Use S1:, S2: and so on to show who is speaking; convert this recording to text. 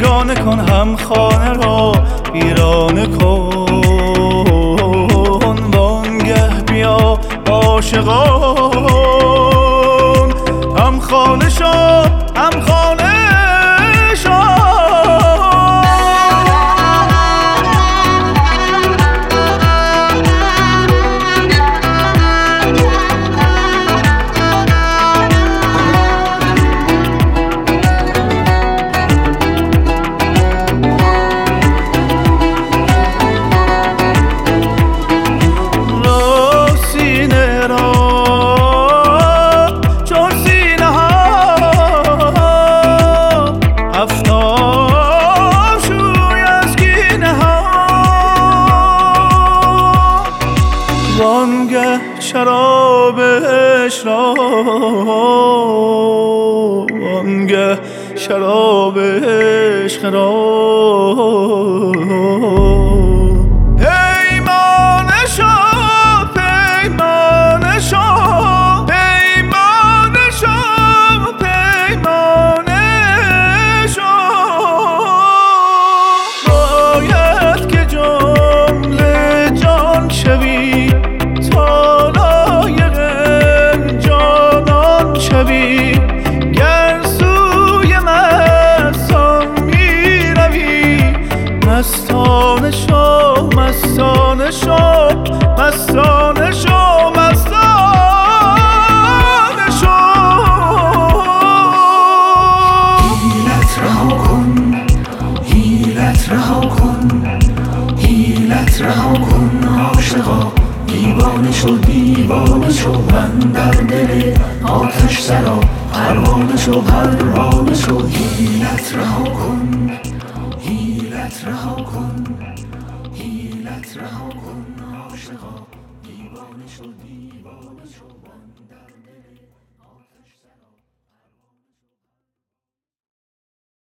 S1: بیگانه کن هم خانه را ویرانه کن. وانگه بیا عاشقان. هم خانه شو هم خانه وانگه شرابش را وانگه شراب عشق را. مستانه شو مستانه شو مستانه شو مستانه شو.
S2: هیلت رها کن هیلت رها کن هیلت رها کن. عاشقا دیوانه شو دیوانه شو من در دل آتش سرا پروانه شو پروانه شو. هیلت رها کن. هیلت رها کن. هیلت رها کن. عاشقا. دیوانه شو دیوانه شو.